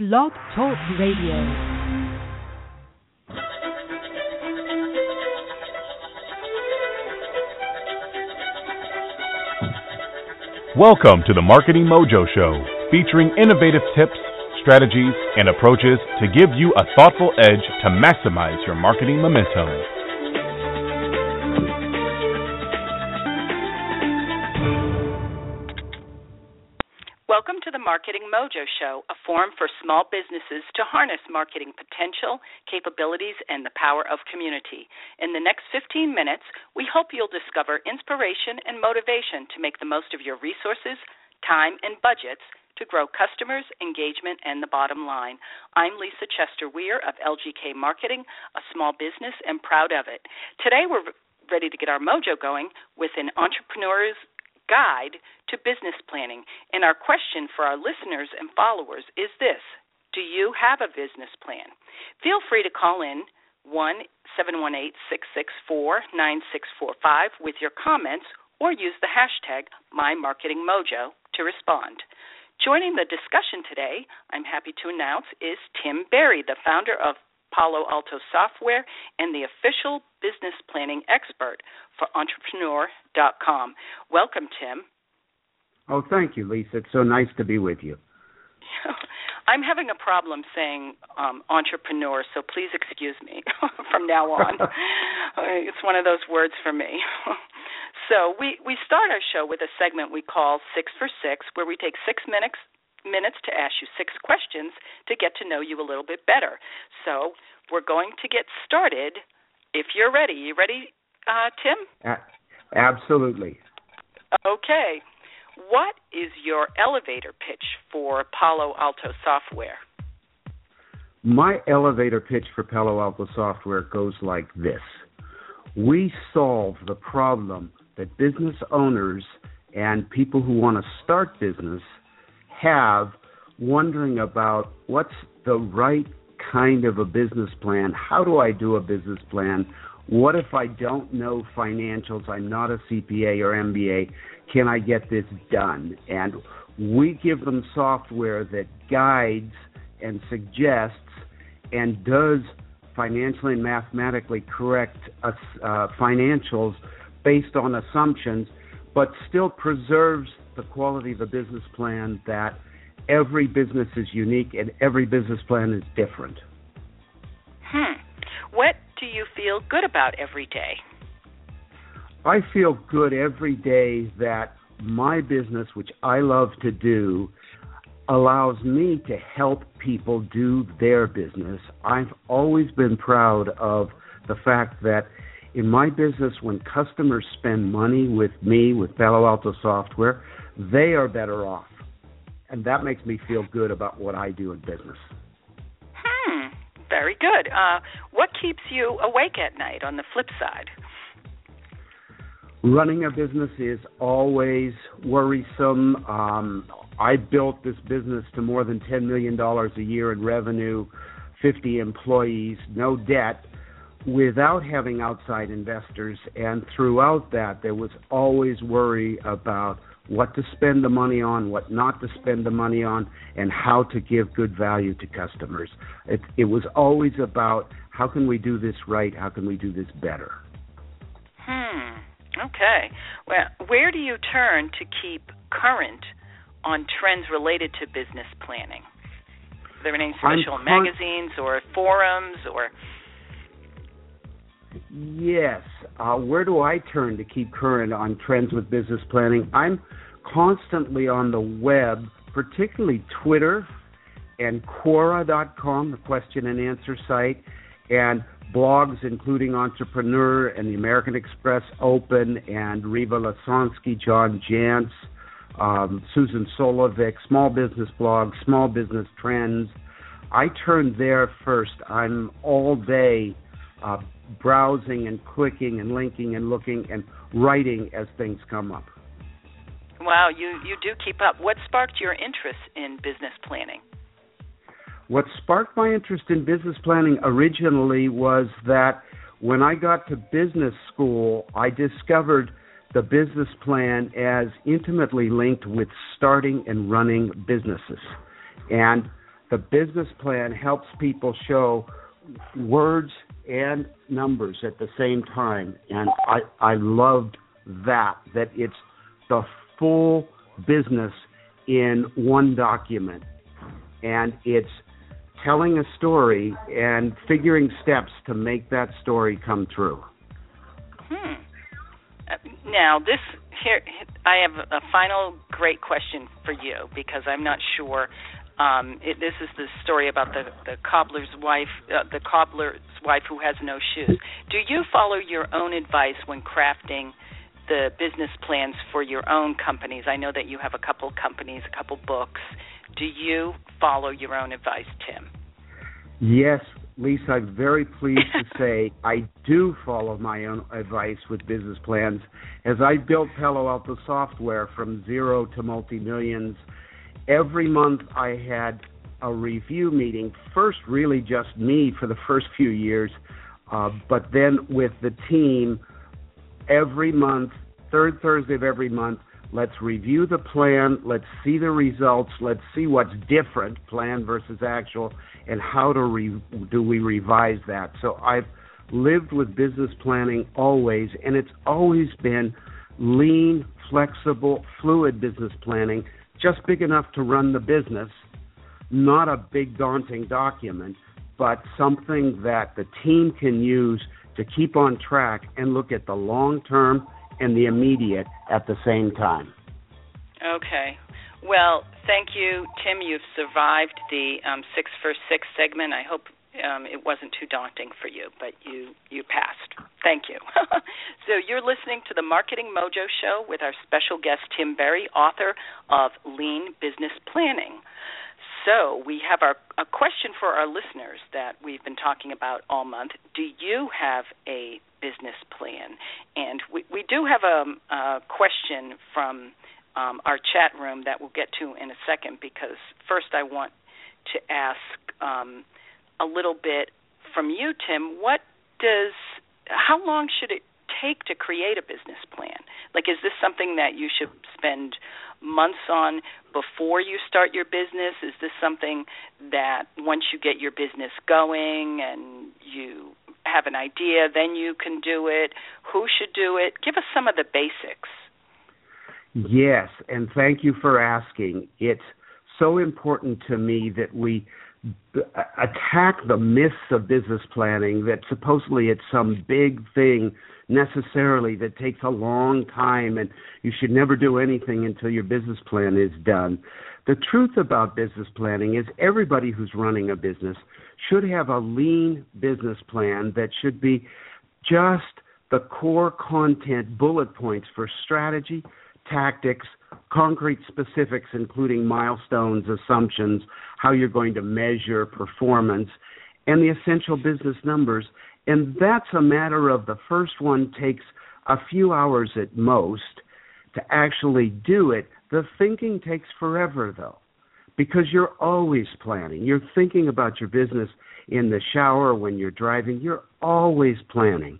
Blog Talk Radio. Welcome to the Marketing Mojo Show, featuring innovative tips, strategies, and approaches to give you a thoughtful edge to maximize your marketing momentum. Mojo Show, a forum for small businesses to harness marketing potential, capabilities, and the power of community. In the next 15 minutes, we hope you'll discover inspiration and motivation to make the most of your resources, time, and budgets to grow customers, engagement, and the bottom line. I'm Lisa Chester Weir of LGK Marketing, a small business and proud of it. Today we're ready to get our mojo going with an entrepreneur's guide to business planning. And our question for our listeners and followers is this Do you have a business plan? Feel free to call in 1 718 664 9645 with your comments or use the hashtag MyMarketingMojo to respond. Joining the discussion today, I'm happy to announce, is Tim Berry, the founder of Palo Alto Software and the official business planning expert for entrepreneur.com. Welcome, Tim. Oh, thank you, Lisa. It's so nice to be with you. I'm having a problem saying um, entrepreneur, so please excuse me from now on. it's one of those words for me. so we we start our show with a segment we call Six for Six, where we take six minutes minutes to ask you six questions to get to know you a little bit better. So we're going to get started. If you're ready, you ready, uh, Tim? Absolutely. Okay. What is your elevator pitch for Palo Alto Software? My elevator pitch for Palo Alto Software goes like this We solve the problem that business owners and people who want to start business have wondering about what's the right kind of a business plan. How do I do a business plan? What if I don't know financials? I'm not a CPA or MBA. Can I get this done? And we give them software that guides and suggests and does financially and mathematically correct uh, uh, financials based on assumptions, but still preserves the quality of a business plan that every business is unique and every business plan is different. Hmm. What do you feel good about every day? I feel good every day that my business, which I love to do, allows me to help people do their business. I've always been proud of the fact that in my business, when customers spend money with me, with Palo Alto Software, they are better off. And that makes me feel good about what I do in business. Hmm, very good. Uh, what keeps you awake at night on the flip side? Running a business is always worrisome. Um, I built this business to more than $10 million a year in revenue, 50 employees, no debt, without having outside investors. And throughout that, there was always worry about what to spend the money on, what not to spend the money on, and how to give good value to customers. It, it was always about how can we do this right? How can we do this better? Hmm. Okay. Well, where do you turn to keep current on trends related to business planning? Are there any special con- magazines or forums or? Yes. Uh, where do I turn to keep current on trends with business planning? I'm constantly on the web, particularly Twitter and Quora.com, the question and answer site, and blogs including Entrepreneur and the American Express Open and Rieva Lesonsky, John Jantsch, um, Susan Solovic, small business blogs, small business trends. I turn there first. I'm all day uh, browsing and clicking and linking and looking and writing as things come up. Wow, you, you do keep up. What sparked your interest in business planning? What sparked my interest in business planning originally was that when I got to business school, I discovered the business plan as intimately linked with starting and running businesses. And the business plan helps people show words and numbers at the same time, and I I loved that that it's the full business in one document, and it's telling a story and figuring steps to make that story come true. Hmm. Uh, now this here I have a final great question for you because I'm not sure um, it, this is the story about the the cobbler's wife, uh, the cobbler's wife who has no shoes. Do you follow your own advice when crafting the business plans for your own companies? I know that you have a couple companies, a couple books. Do you follow your own advice, Tim? Yes, Lisa, I'm very pleased to say I do follow my own advice with business plans. As I built Palo Alto software from zero to multi millions every month I had a review meeting. First, really just me for the first few years, uh, but then with the team every month, third Thursday of every month. Let's review the plan. Let's see the results. Let's see what's different, plan versus actual, and how to re- do we revise that. So I've lived with business planning always, and it's always been lean, flexible, fluid business planning just big enough to run the business, not a big daunting document, but something that the team can use to keep on track and look at the long term and the immediate at the same time. Okay. Well, thank you, Tim. You've survived the um, six for six segment. I hope um, it wasn't too daunting for you, but you you passed. Thank you. so you're listening to the Marketing Mojo Show with our special guest Tim Berry, author of Lean Business Planning. So we have our a question for our listeners that we've been talking about all month. Do you have a business plan? And we we do have a, a question from um, our chat room that we'll get to in a second because first I want to ask. Um, a little bit from you, Tim. What does how long should it take to create a business plan? Like, is this something that you should spend months on before you start your business? Is this something that once you get your business going and you have an idea, then you can do it? Who should do it? Give us some of the basics. Yes, and thank you for asking. It's so important to me that we attack the myths of business planning that supposedly it's some big thing necessarily that takes a long time and you should never do anything until your business plan is done. The truth about business planning is everybody who's running a business should have a lean business plan that should be just the core content bullet points for strategy, tactics, concrete specifics, including milestones, assumptions, how you're going to measure performance, and the essential business numbers. And that's a matter of the first one takes a few hours at most to actually do it. The thinking takes forever, though, because you're always planning. You're thinking about your business in the shower when you're driving. You're always planning.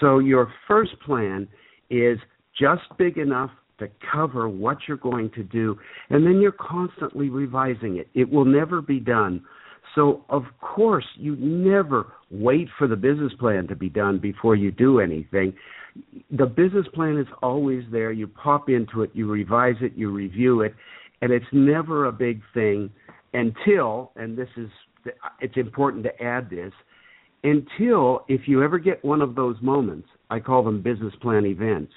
So your first plan is just big enough to cover what you're going to do, and then you're constantly revising it. It will never be done. So, of course, you never wait for the business plan to be done before you do anything. The business plan is always there. You pop into it, you revise it, you review it, and it's never a big thing until, and this is, it's important to add this, until if you ever get one of those moments, I call them business plan events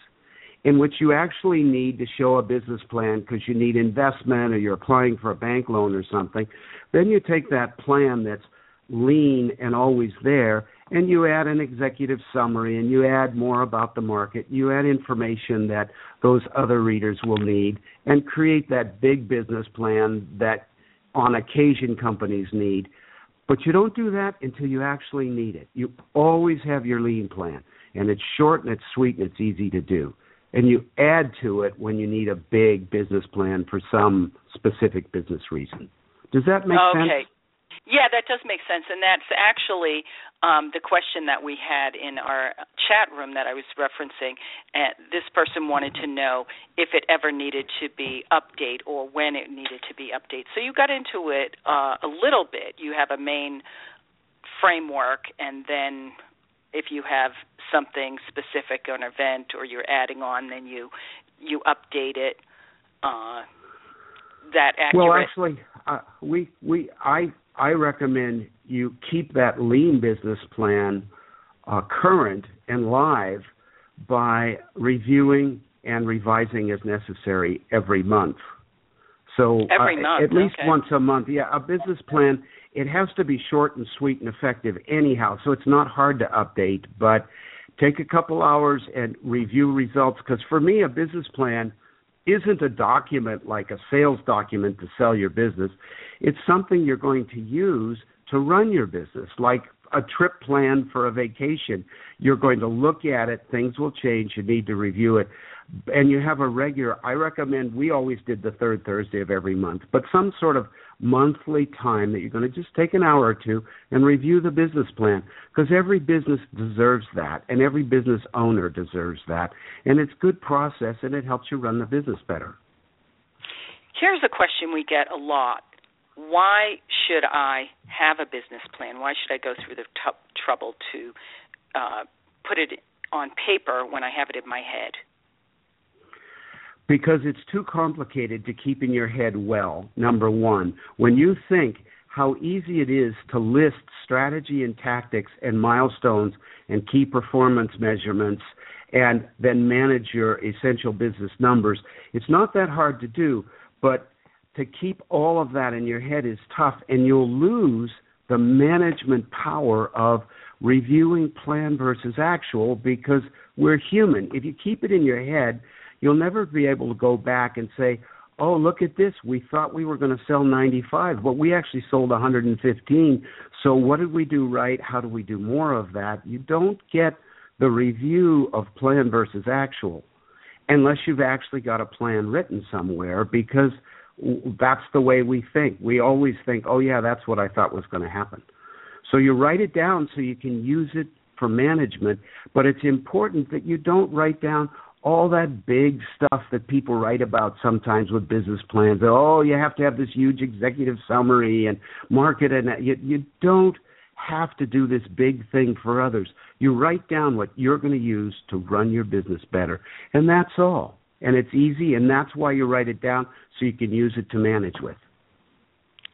in which you actually need to show a business plan because you need investment or you're applying for a bank loan or something, then you take that plan that's lean and always there and you add an executive summary and you add more about the market, you add information that those other readers will need and create that big business plan that on occasion companies need. But you don't do that until you actually need it. You always have your lean plan and it's short and it's sweet and it's easy to do and you add to it when you need a big business plan for some specific business reason. Does that make okay. sense? Okay. Yeah, that does make sense, and that's actually um, the question that we had in our chat room that I was referencing. And this person wanted to know if it ever needed to be update or when it needed to be update. So you got into it uh, a little bit. You have a main framework, and then if you have something specific, an event, or you're adding on, then you you update it. Uh, that accurate. Well, actually, uh, we we I I recommend you keep that lean business plan uh, current and live by reviewing and revising as necessary every month. So every uh, month, at least okay. once a month. Yeah, a business plan. It has to be short and sweet and effective anyhow. So it's not hard to update, but take a couple hours and review results. Because for me, a business plan isn't a document like a sales document to sell your business. It's something you're going to use to run your business, like a trip plan for a vacation. You're going to look at it, things will change, you need to review it and you have a regular i recommend we always did the third thursday of every month but some sort of monthly time that you're going to just take an hour or two and review the business plan because every business deserves that and every business owner deserves that and it's good process and it helps you run the business better. Here's a question we get a lot. Why should i have a business plan? Why should i go through the t- trouble to uh, put it on paper when i have it in my head because it's too complicated to keep in your head well, number one. When you think how easy it is to list strategy and tactics and milestones and key performance measurements and then manage your essential business numbers, it's not that hard to do, but to keep all of that in your head is tough and you'll lose the management power of reviewing plan versus actual because we're human. If you keep it in your head, you'll never be able to go back and say, "Oh, look at this. We thought we were going to sell 95, but we actually sold 115. So what did we do right? How do we do more of that?" You don't get the review of plan versus actual unless you've actually got a plan written somewhere because that's the way we think. We always think, "Oh yeah, that's what I thought was going to happen." So you write it down so you can use it for management, but it's important that you don't write down all that big stuff that people write about sometimes with business plans. Oh, you have to have this huge executive summary and market and you you don't have to do this big thing for others. You write down what you're going to use to run your business better. And that's all. And it's easy and that's why you write it down so you can use it to manage with.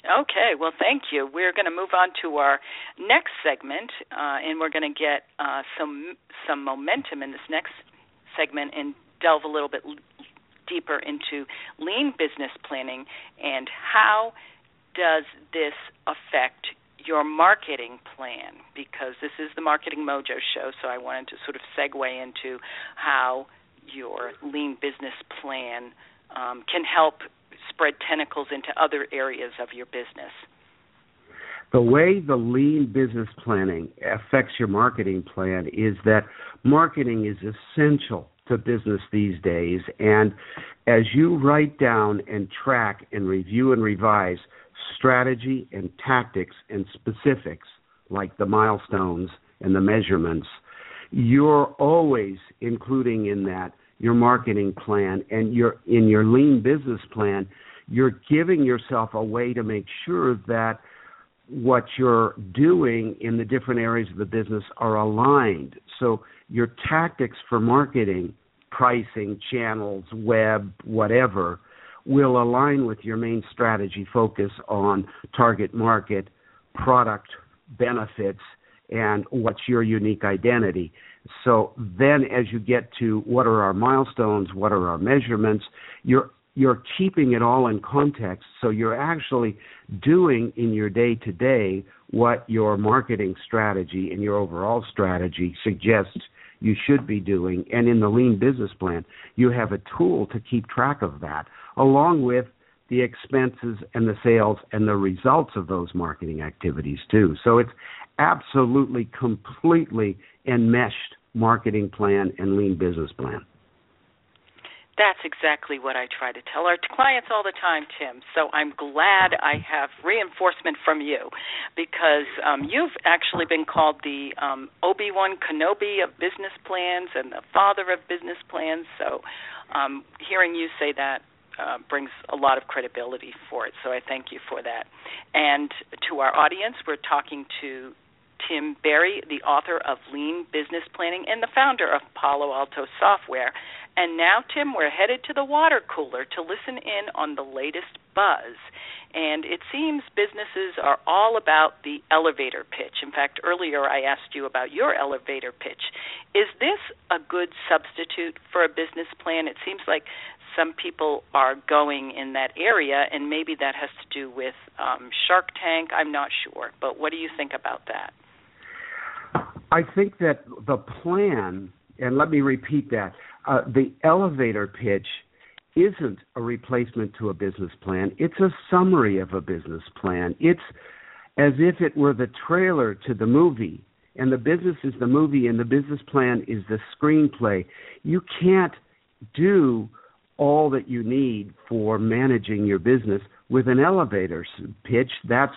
Okay, well, thank you. We're going to move on to our next segment, uh, and we're going to get uh, some some momentum in this next segment and delve a little bit deeper into lean business planning and how does this affect your marketing plan? Because this is the marketing mojo show so i wanted to sort of segue into how your lean business plan um, can help spread tentacles into other areas of your business the way the lean business planning affects your marketing plan is that marketing is essential to business these days. And as you write down and track and review and revise strategy and tactics and specifics, like the milestones and the measurements, you're always including in that your marketing plan and your in your lean business plan, you're giving yourself a way to make sure that what you're doing in the different areas of the business are aligned. So your tactics for marketing, pricing, channels, web, whatever, will align with your main strategy focus on target market, product benefits, and what's your unique identity. So then as you get to what are our milestones, what are our measurements, you're you're keeping it all in context. So you're actually doing in your day to day what your marketing strategy and your overall strategy suggests you should be doing. And in the lean business plan, you have a tool to keep track of that, along with the expenses and the sales and the results of those marketing activities too. So it's absolutely completely enmeshed marketing plan and lean business plan. That's exactly what I try to tell our clients all the time, Tim. So I'm glad I have reinforcement from you because um, you've actually been called the um, Obi Wan Kenobi of business plans and the father of business plans. So um, hearing you say that uh, brings a lot of credibility for it. So I thank you for that. And to our audience, we're talking to Tim Berry, the author of Lean Business Planning and the founder of Palo Alto Software. And now, Tim, we're headed to the water cooler to listen in on the latest buzz. And it seems businesses are all about the elevator pitch. In fact, earlier I asked you about your elevator pitch. Is this a good substitute for a business plan? It seems like some people are going in that area, and maybe that has to do with um, Shark Tank. I'm not sure. But what do you think about that? I think that the plan, and let me repeat that uh, the elevator pitch isn't a replacement to a business plan, it's a summary of a business plan. It's as if it were the trailer to the movie, and the business is the movie, and the business plan is the screenplay. You can't do all that you need for managing your business with an elevator pitch. That's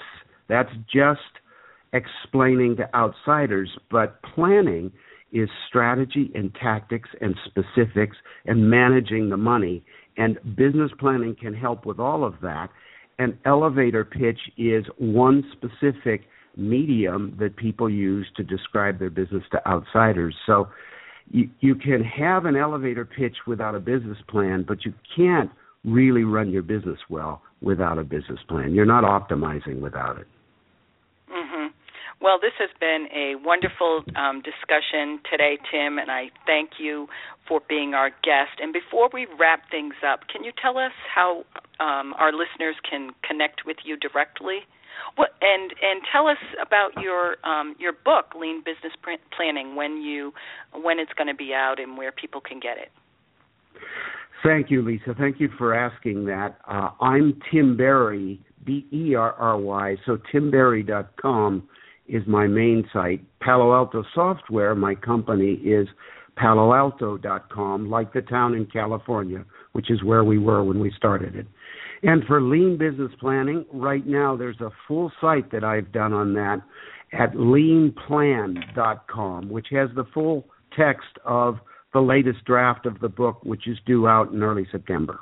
that's just explaining to outsiders, but planning is strategy and tactics and specifics and managing the money. And business planning can help with all of that. An elevator pitch is one specific medium that people use to describe their business to outsiders. So you, you can have an elevator pitch without a business plan, but you can't really run your business well without a business plan. You're not optimizing without it. Well, this has been a wonderful um, discussion today, Tim, and I thank you for being our guest. And before we wrap things up, can you tell us how um, our listeners can connect with you directly? What, and and tell us about your um, your book, Lean Business Planning, when you when it's going to be out and where people can get it. Thank you, Lisa. Thank you for asking that. Uh, I'm Tim Berry, B E R R Y. So timberry.com is my main site. Palo Alto Software, my company, is paloalto.com, like the town in California, which is where we were when we started it. And for lean business planning, right now there's a full site that I've done on that at leanplan.com, which has the full text of the latest draft of the book, which is due out in early September.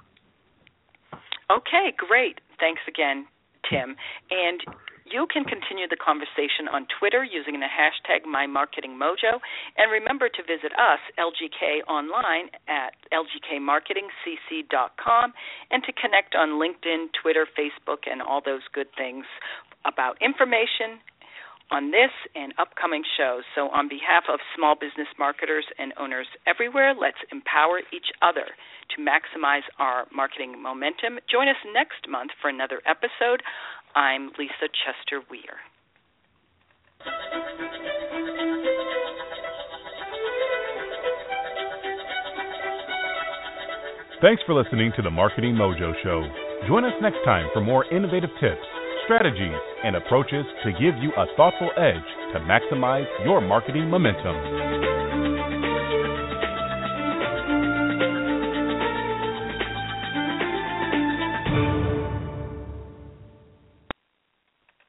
Okay, great. Thanks again, Tim. And you can continue the conversation on Twitter using the hashtag MyMarketingMojo. And remember to visit us, LGK Online, at lgkmarketingcc.com and to connect on LinkedIn, Twitter, Facebook, and all those good things about information on this and upcoming shows. So, on behalf of small business marketers and owners everywhere, let's empower each other to maximize our marketing momentum. Join us next month for another episode I'm Lisa Chester Weir. Thanks for listening to the Marketing Mojo Show. Join us next time for more innovative tips, strategies, and approaches to give you a thoughtful edge to maximize your marketing momentum.